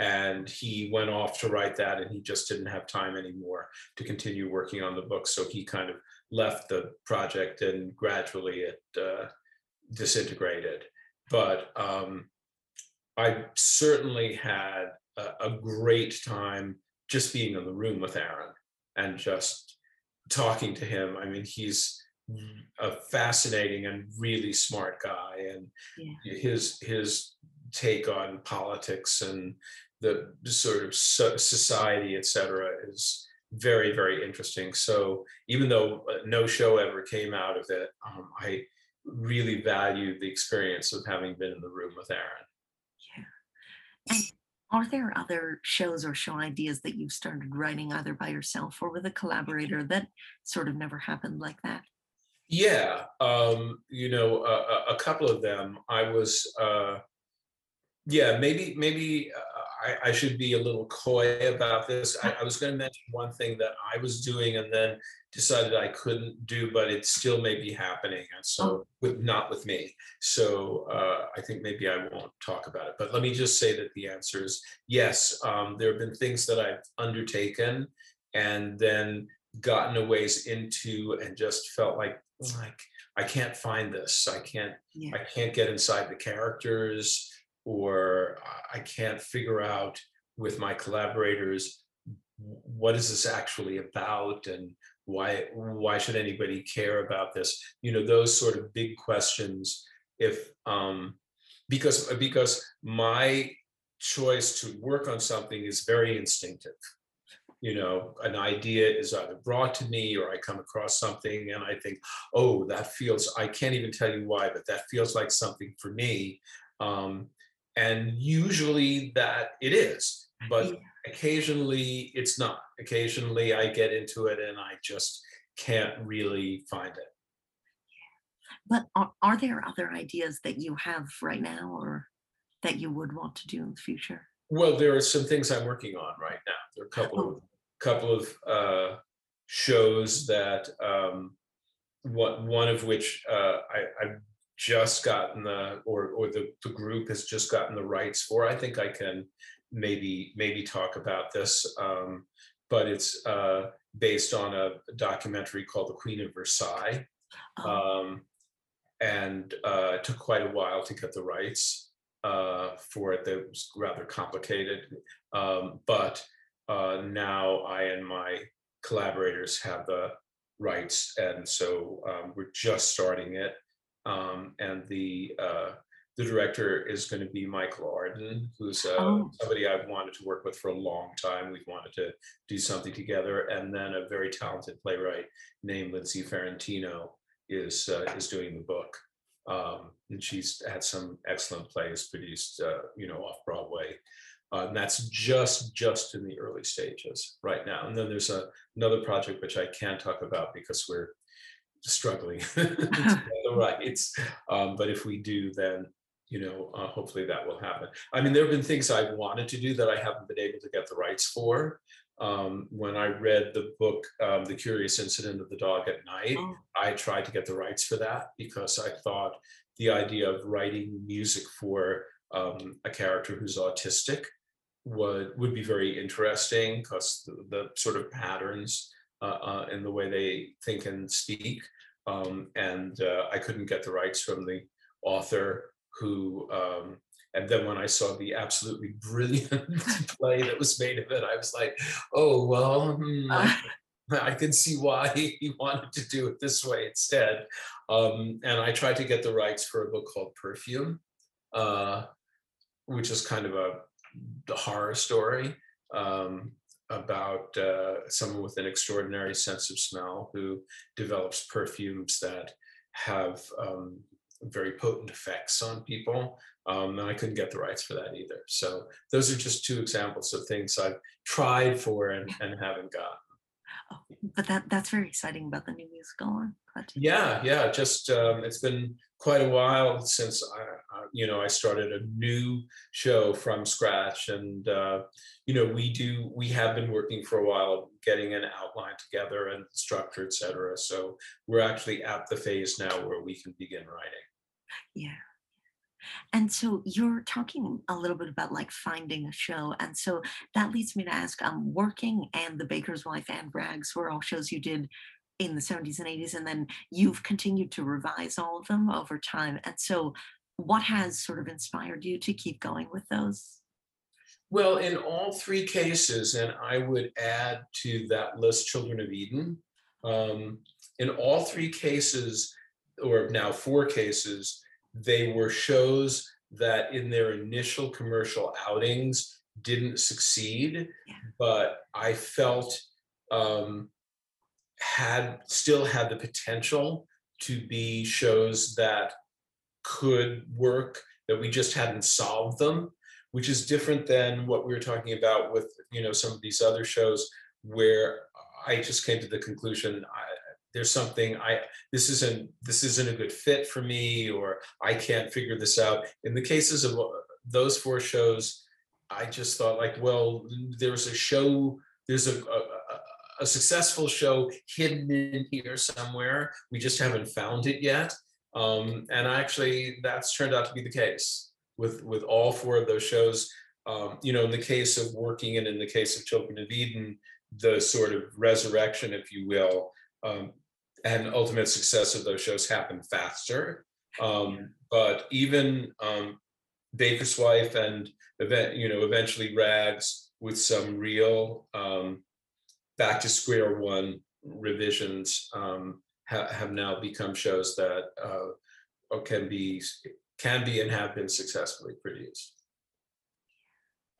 and he went off to write that, and he just didn't have time anymore to continue working on the book, so he kind of left the project, and gradually it uh, disintegrated. But um, I certainly had a, a great time just being in the room with Aaron and just talking to him. I mean, he's a fascinating and really smart guy, and Yeah. his his take on politics and the sort of so- society, et cetera, is very very interesting. So even though uh, no show ever came out of it, um, I really valued the experience of having been in the room with Aaron. yeah. And are there other shows or show ideas that you've started writing either by yourself or with a collaborator that sort of never happened like that? Yeah, um, you know, a, couple of them. I was, uh, yeah, maybe maybe uh, I, I should be a little coy about this. I, I was going to mention one thing that I was doing and then decided I couldn't do, but it still may be happening, and so with not with me. So uh, I think maybe I won't talk about it. But let me just say that the answer is yes. Um, there have been things that I've undertaken and then gotten a ways into and just felt like like I can't find this. I can't Yeah. I can't get inside the characters or I- I can't figure out with my collaborators what is this actually about and why why should anybody care about this? You know those sort of big questions if um because because my choice to work on something is very instinctive. You know an idea is either brought to me or i come across something and i think oh that feels i can't even tell you why but that feels like something for me. Um, and usually that it is but occasionally it's not. Occasionally i get into it and i just can't really find it. But are, are there other ideas that you have right now or that you would want to do in the future? well there are some things i'm working on right now. There are a couple of couple of uh shows that um what one of which uh i i've just gotten the or or the the group has just gotten the rights for i think i can maybe maybe talk about this um but it's uh based on a documentary called the queen of versailles Oh, um, and uh, it took quite a while to get the rights uh, for it. That was rather complicated, um, but uh, now I and my collaborators have the rights, and so um, we're just starting it. Um, and the uh, the director is going to be Michael Arden, who's uh, Oh. somebody I've wanted to work with for a long time. We've wanted to do something together, and then a very talented playwright named Lindsey Ferrentino is uh, is doing the book. Um, and she's had some excellent plays produced, uh, you know, off Broadway. Uh, and that's just just in the early stages right now. And then there's a, another project which I can't talk about because we're struggling to get the rights. Um, but if we do, then you know, uh, hopefully that will happen. I mean, there have been things I've wanted to do that I haven't been able to get the rights for. um, when I read the book, um, The Curious Incident of the Dog at Night, Oh. I tried to get the rights for that because I thought the idea of writing music for um, a character who's autistic would would be very interesting because the, the sort of patterns uh, uh, in the way they think and speak. Um, and uh, I couldn't get the rights from the author who um, and then when I saw the absolutely brilliant play that was made of it, I was like, oh, well, hmm, I, I can see why he wanted to do it this way instead. Um, and I tried to get the rights for a book called Perfume, uh, which is kind of a, a horror story um, about uh, someone with an extraordinary sense of smell who develops perfumes that have um, very potent effects on people. Um, and I couldn't get the rights for that either. So those are just two examples of things I've tried for and, and haven't got. Oh, but that that's very exciting about the new musical. Yeah, yeah. Just um, it's been quite a while since I, you know, I started a new show from scratch, and uh, you know, we do we have been working for a while getting an outline together and structure, et cetera. So we're actually at the phase now where we can begin writing. Yeah. And so you're talking a little bit about like finding a show. And so that leads me to ask um, Working and The Baker's Wife and Rags were all shows you did in the 70s and 80s. And then you've continued to revise all of them over time. And so what has sort of inspired you to keep going with those? Well, in all three cases, and I would add to that list Children of Eden, um, in all three cases, or now four cases, they were shows that in their initial commercial outings didn't succeed, Yeah. but I felt um, had still had the potential to be shows that could work, that we just hadn't solved them which is different than what we were talking about with you know some of these other shows where I just came to the conclusion I, there's something I this isn't this isn't a good fit for me or I can't figure this out. In the cases of uh, those four shows, I just thought like, well, there's a show, there's a, a, a successful show hidden in here somewhere. We just haven't found it yet. Um, and actually, that's turned out to be the case with with all four of those shows. Um, you know, in the case of working and in the case of Children of Eden, the sort of resurrection, if you will, um, and ultimate success of those shows happened faster. Um, but even um, Baker's Wife and event, you know, eventually Rags with some real um, back to square one revisions um, ha- have now become shows that uh, can be can be and have been successfully produced.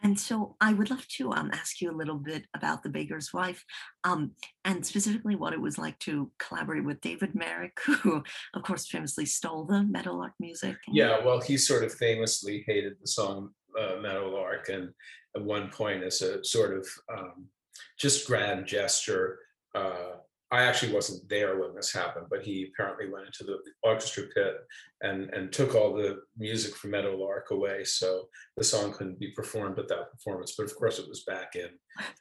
And so I would love to um, ask you a little bit about The Baker's Wife um, and specifically what it was like to collaborate with David Merrick, who, of course, famously stole the Meadowlark music. Yeah, well, he sort of famously hated the song uh, Meadowlark, and at one point, as a sort of um, just grand gesture, uh, I actually wasn't there when this happened, but he apparently went into the orchestra pit and and took all the music from Meadowlark away, so the song couldn't be performed at that performance. But of course, it was back in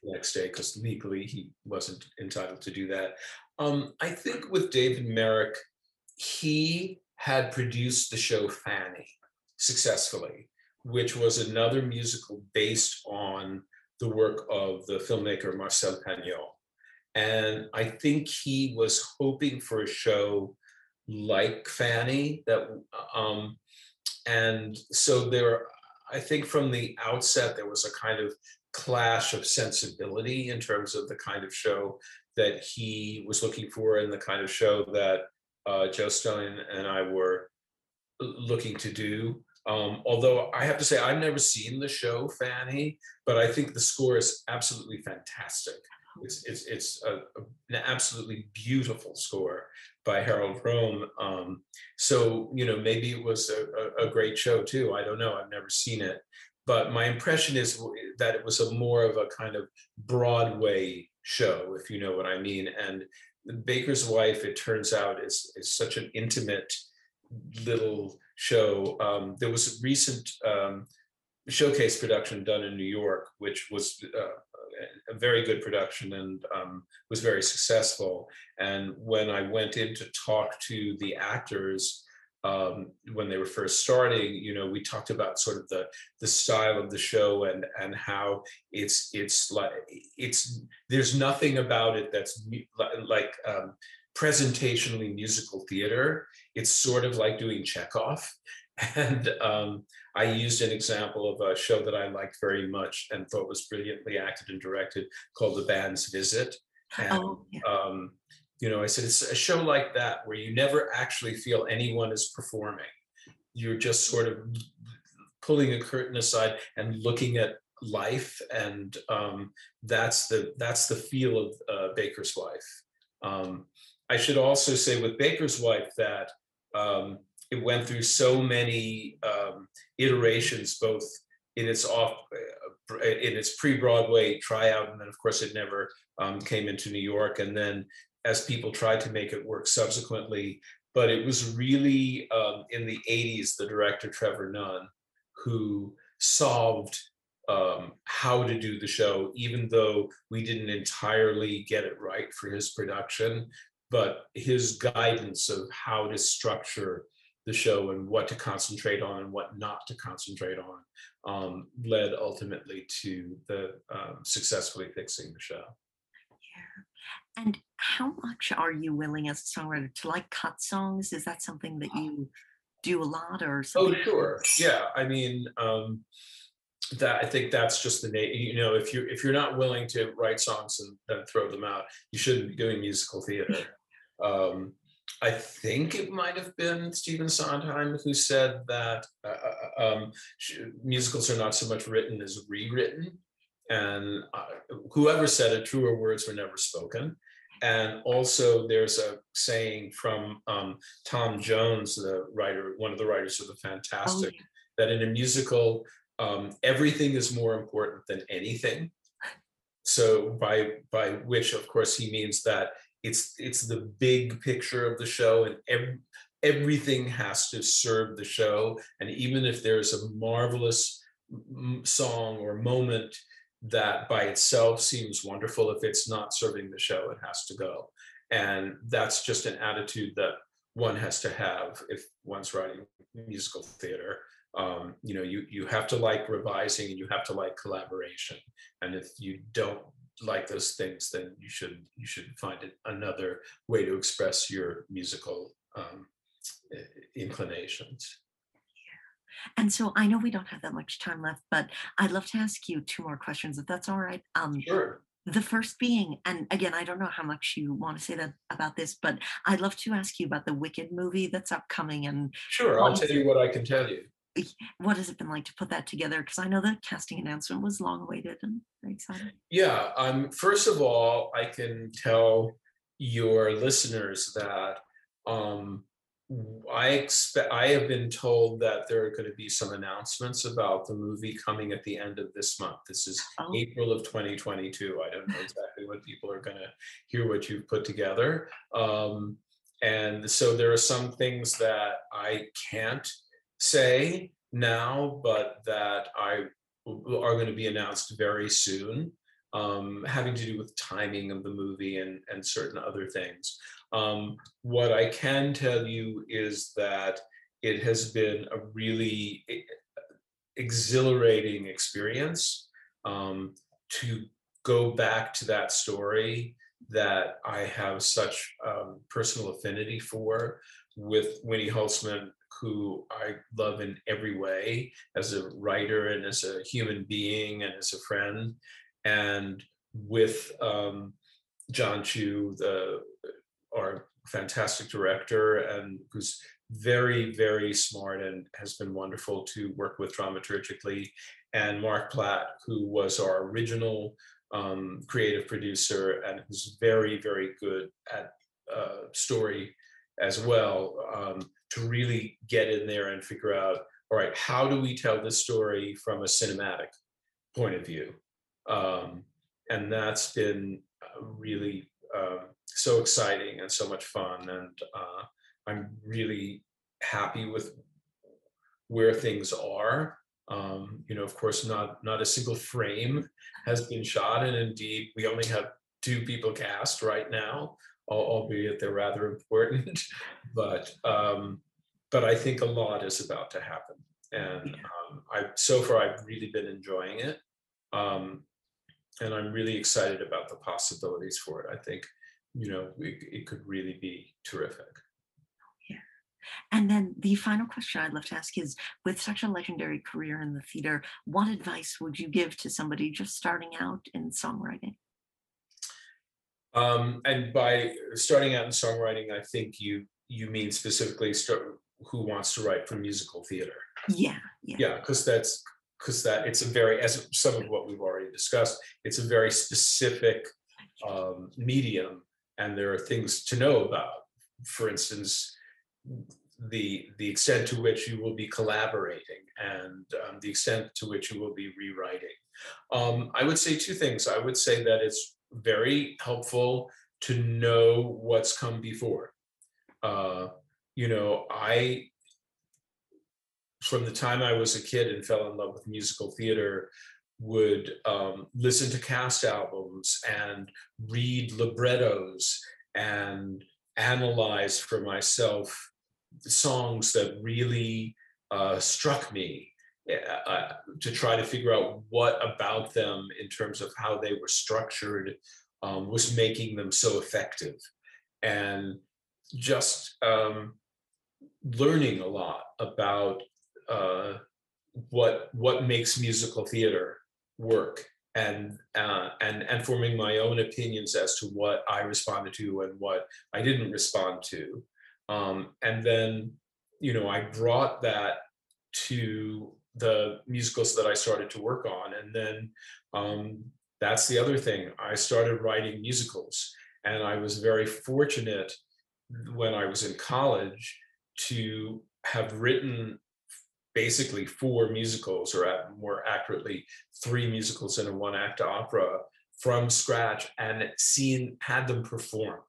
the next day because legally he wasn't entitled to do that. Um, I think with David Merrick, he had produced the show Fanny successfully, which was another musical based on the work of the filmmaker Marcel Pagnol. And I think he was hoping for a show like Fanny that um and so there I think from the outset there was a kind of clash of sensibility in terms of the kind of show that he was looking for and the kind of show that uh, Joe Stein and I were looking to do. Um, although I have to say I've never seen the show Fanny, but I think the score is absolutely fantastic. It's it's it's a, an absolutely beautiful score by Harold Rome. Um, so you know maybe it was a, a, a great show too. I don't know. I've never seen it, but my impression is that it was a more of a kind of Broadway show, if you know what I mean. And Baker's Wife, it turns out, is is such an intimate little show. Um, there was a recent um, showcase production done in New York, which was uh, a very good production and um, was very successful. And when I went in to talk to the actors um, when they were first starting, you know, we talked about sort of the the style of the show and and how it's it's like it's there's nothing about it that's like um, presentationally musical theater. It's sort of like doing Chekhov. And um, I used an example of a show that I liked very much and thought was brilliantly acted and directed called The Band's Visit. And, oh, yeah. um, you know, I said it's a show like that where you never actually feel anyone is performing. You're just sort of pulling a curtain aside and looking at life, and um, that's the that's the feel of uh, Baker's Wife. Um, I should also say with Baker's Wife that um, it went through so many um, iterations, both in its off, uh, in its pre-Broadway tryout, and then of course it never um, came into New York, and then as people tried to make it work subsequently. But it was really um, in the 80s, the director Trevor Nunn, who solved um, how to do the show, even though we didn't entirely get it right for his production. But his guidance of how to structure the show and what to concentrate on and what not to concentrate on um, led ultimately to the um, successfully fixing the show. Yeah. And how much are you willing as a songwriter to like cut songs? Is that something that you do a lot or oh, something? Oh, sure. Yeah. I mean, um, that I think that's just the you know if you if you're not willing to write songs and then throw them out, you shouldn't be doing musical theater. Um, I think it might have been Stephen Sondheim who said that uh, uh, uh um, musicals are not so much written as rewritten. And uh, whoever said it, truer words were never spoken. And also, there's a saying from um, Tom Jones, the writer, one of the writers of the Fantasticks, oh, yeah. that in a musical, um, everything is more important than anything. So, by by which, of course, he means that it's it's the big picture of the show and every, everything has to serve the show. And even if there's a marvelous song or moment that by itself seems wonderful if it's not serving the show it has to go. And that's just an attitude that one has to have if one's writing musical theater. Um, you know you you have to like revising and you have to like collaboration. And if you don't like those things, then you should you should find it another way to express your musical um, inclinations. Yeah. And so I know we don't have that much time left, but I'd love to ask you two more questions, if that's all right. Um, sure. The first being, and again, I don't know how much you want to say that about this, but I'd love to ask you about the Wicked movie that's upcoming. And sure, I'll tell you what I can tell you what has it been like to put that together? Because I know the casting announcement was long awaited and very exciting. Yeah. Um, first of all, I can tell your listeners that um, I expect I have been told that there are going to be some announcements about the movie coming at the end of this month. This is oh. April of 2022. I don't know exactly what people are going to hear what you've put together. Um, and so there are some things that I can't say now, but that I are going to be announced very soon, um, having to do with timing of the movie and, and certain other things. Um, what I can tell you is that it has been a really exhilarating experience um, to go back to that story that I have such um, personal affinity for with Winnie Holzman who I love in every way as a writer and as a human being and as a friend. And with um, Jon Chu, the our fantastic director, and who's very, very smart and has been wonderful to work with dramaturgically, and Marc Platt, who was our original um, creative producer and who's very, very good at uh, story as well. Um, to really get in there and figure out all right how do we tell this story from a cinematic point of view? Um, and that's been uh, really uh, so exciting and so much fun and uh, i'm really happy with where things are. Um, you know, of course, not not a single frame has been shot, and indeed, we only have two people cast right now, albeit they're rather important. but um, but I think a lot is about to happen, and um, I so far I've really been enjoying it, um, and I'm really excited about the possibilities for it. I think you know it, it could really be terrific. And then the final question I'd love to ask is with such a legendary career in the theater, what advice would you give to somebody just starting out in songwriting? Um, and by starting out in songwriting, I think you you mean specifically start, who wants to write for musical theater. Yeah, yeah. Yeah, because that's because that it's a very as some of what we've already discussed, it's a very specific um, medium, and there are things to know about. For instance, the the extent to which you will be collaborating and um, the extent to which you will be rewriting. Um, I would say two things. I would say that it's very helpful to know what's come before. Uh, you know, I from the time I was a kid and fell in love with musical theater, would um, listen to cast albums and read librettos and analyze for myself songs that really uh, struck me uh, to try to figure out what about them in terms of how they were structured um, was making them so effective. And just um, learning a lot about uh, what what makes musical theater work and uh, and and forming my own opinions as to what I responded to and what I didn't respond to. Um, and then, you know, I brought that to the musicals that I started to work on. And then um, that's the other thing. I started writing musicals. And I was very fortunate when I was in college to have written basically four musicals, or more accurately, three musicals and a one act opera from scratch and seen, had them performed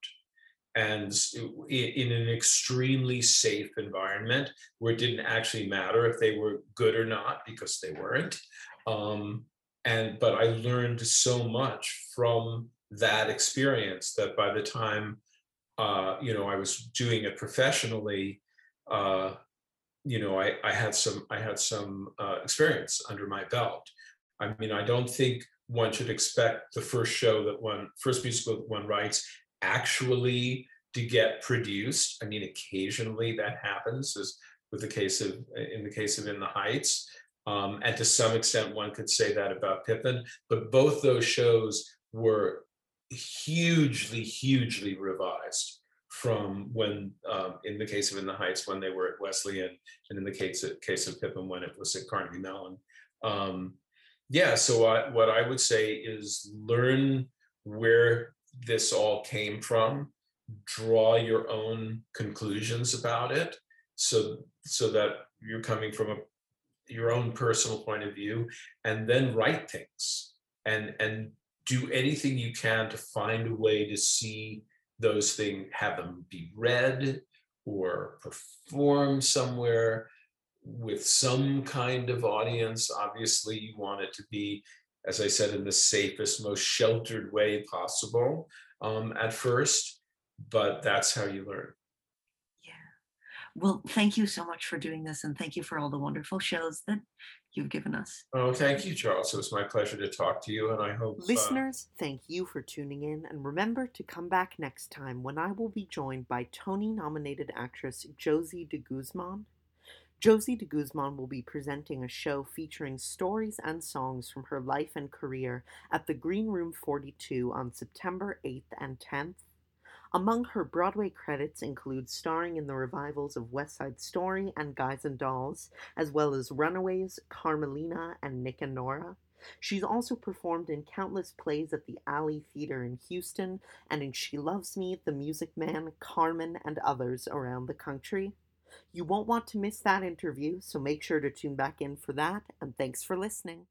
and in an extremely safe environment where it didn't actually matter if they were good or not because they weren't. Um, and but i learned so much from that experience that by the time uh, you know i was doing it professionally uh, you know I, I had some i had some uh, experience under my belt. I mean i don't think one should expect the first show that one first musical that one writes actually to get produced. I mean, occasionally that happens, as with the case of in the case of In the Heights. Um, and to some extent, one could say that about Pippin. But both those shows were hugely, hugely revised from when, um, in the case of In the Heights, when they were at Wesleyan, and in the case of, case of Pippin, when it was at Carnegie Mellon. Um, yeah, so I, what I would say is learn where this all came from draw your own conclusions about it. So so that you're coming from a your own personal point of view and then write things. And and do anything you can to find a way to see those things have them be read or perform somewhere with some kind of audience. Obviously you want it to be as i said in the safest most sheltered way possible um, at first but that's how you learn. Yeah. Well, thank you so much for doing this and thank you for all the wonderful shows that you've given us. Oh, thank you, Charles. It was my pleasure to talk to you and I hope. Uh Listeners, uh... thank you for tuning in and remember to come back next time when I will be joined by Tony nominated actress Josie de Guzman. Josie de Guzman will be presenting a show featuring stories and songs from her life and career at the Green Room 42 on September 8th and 10th among her Broadway credits include starring in the revivals of West Side Story and Guys and Dolls, as well as Runaways, Carmelina, and Nick and Nora. She's also performed in countless plays at the Alley Theater in Houston and in She Loves Me, The Music Man, Carmen, and others around the country. You won't want to miss that interview, so make sure to tune back in for that, and thanks for listening.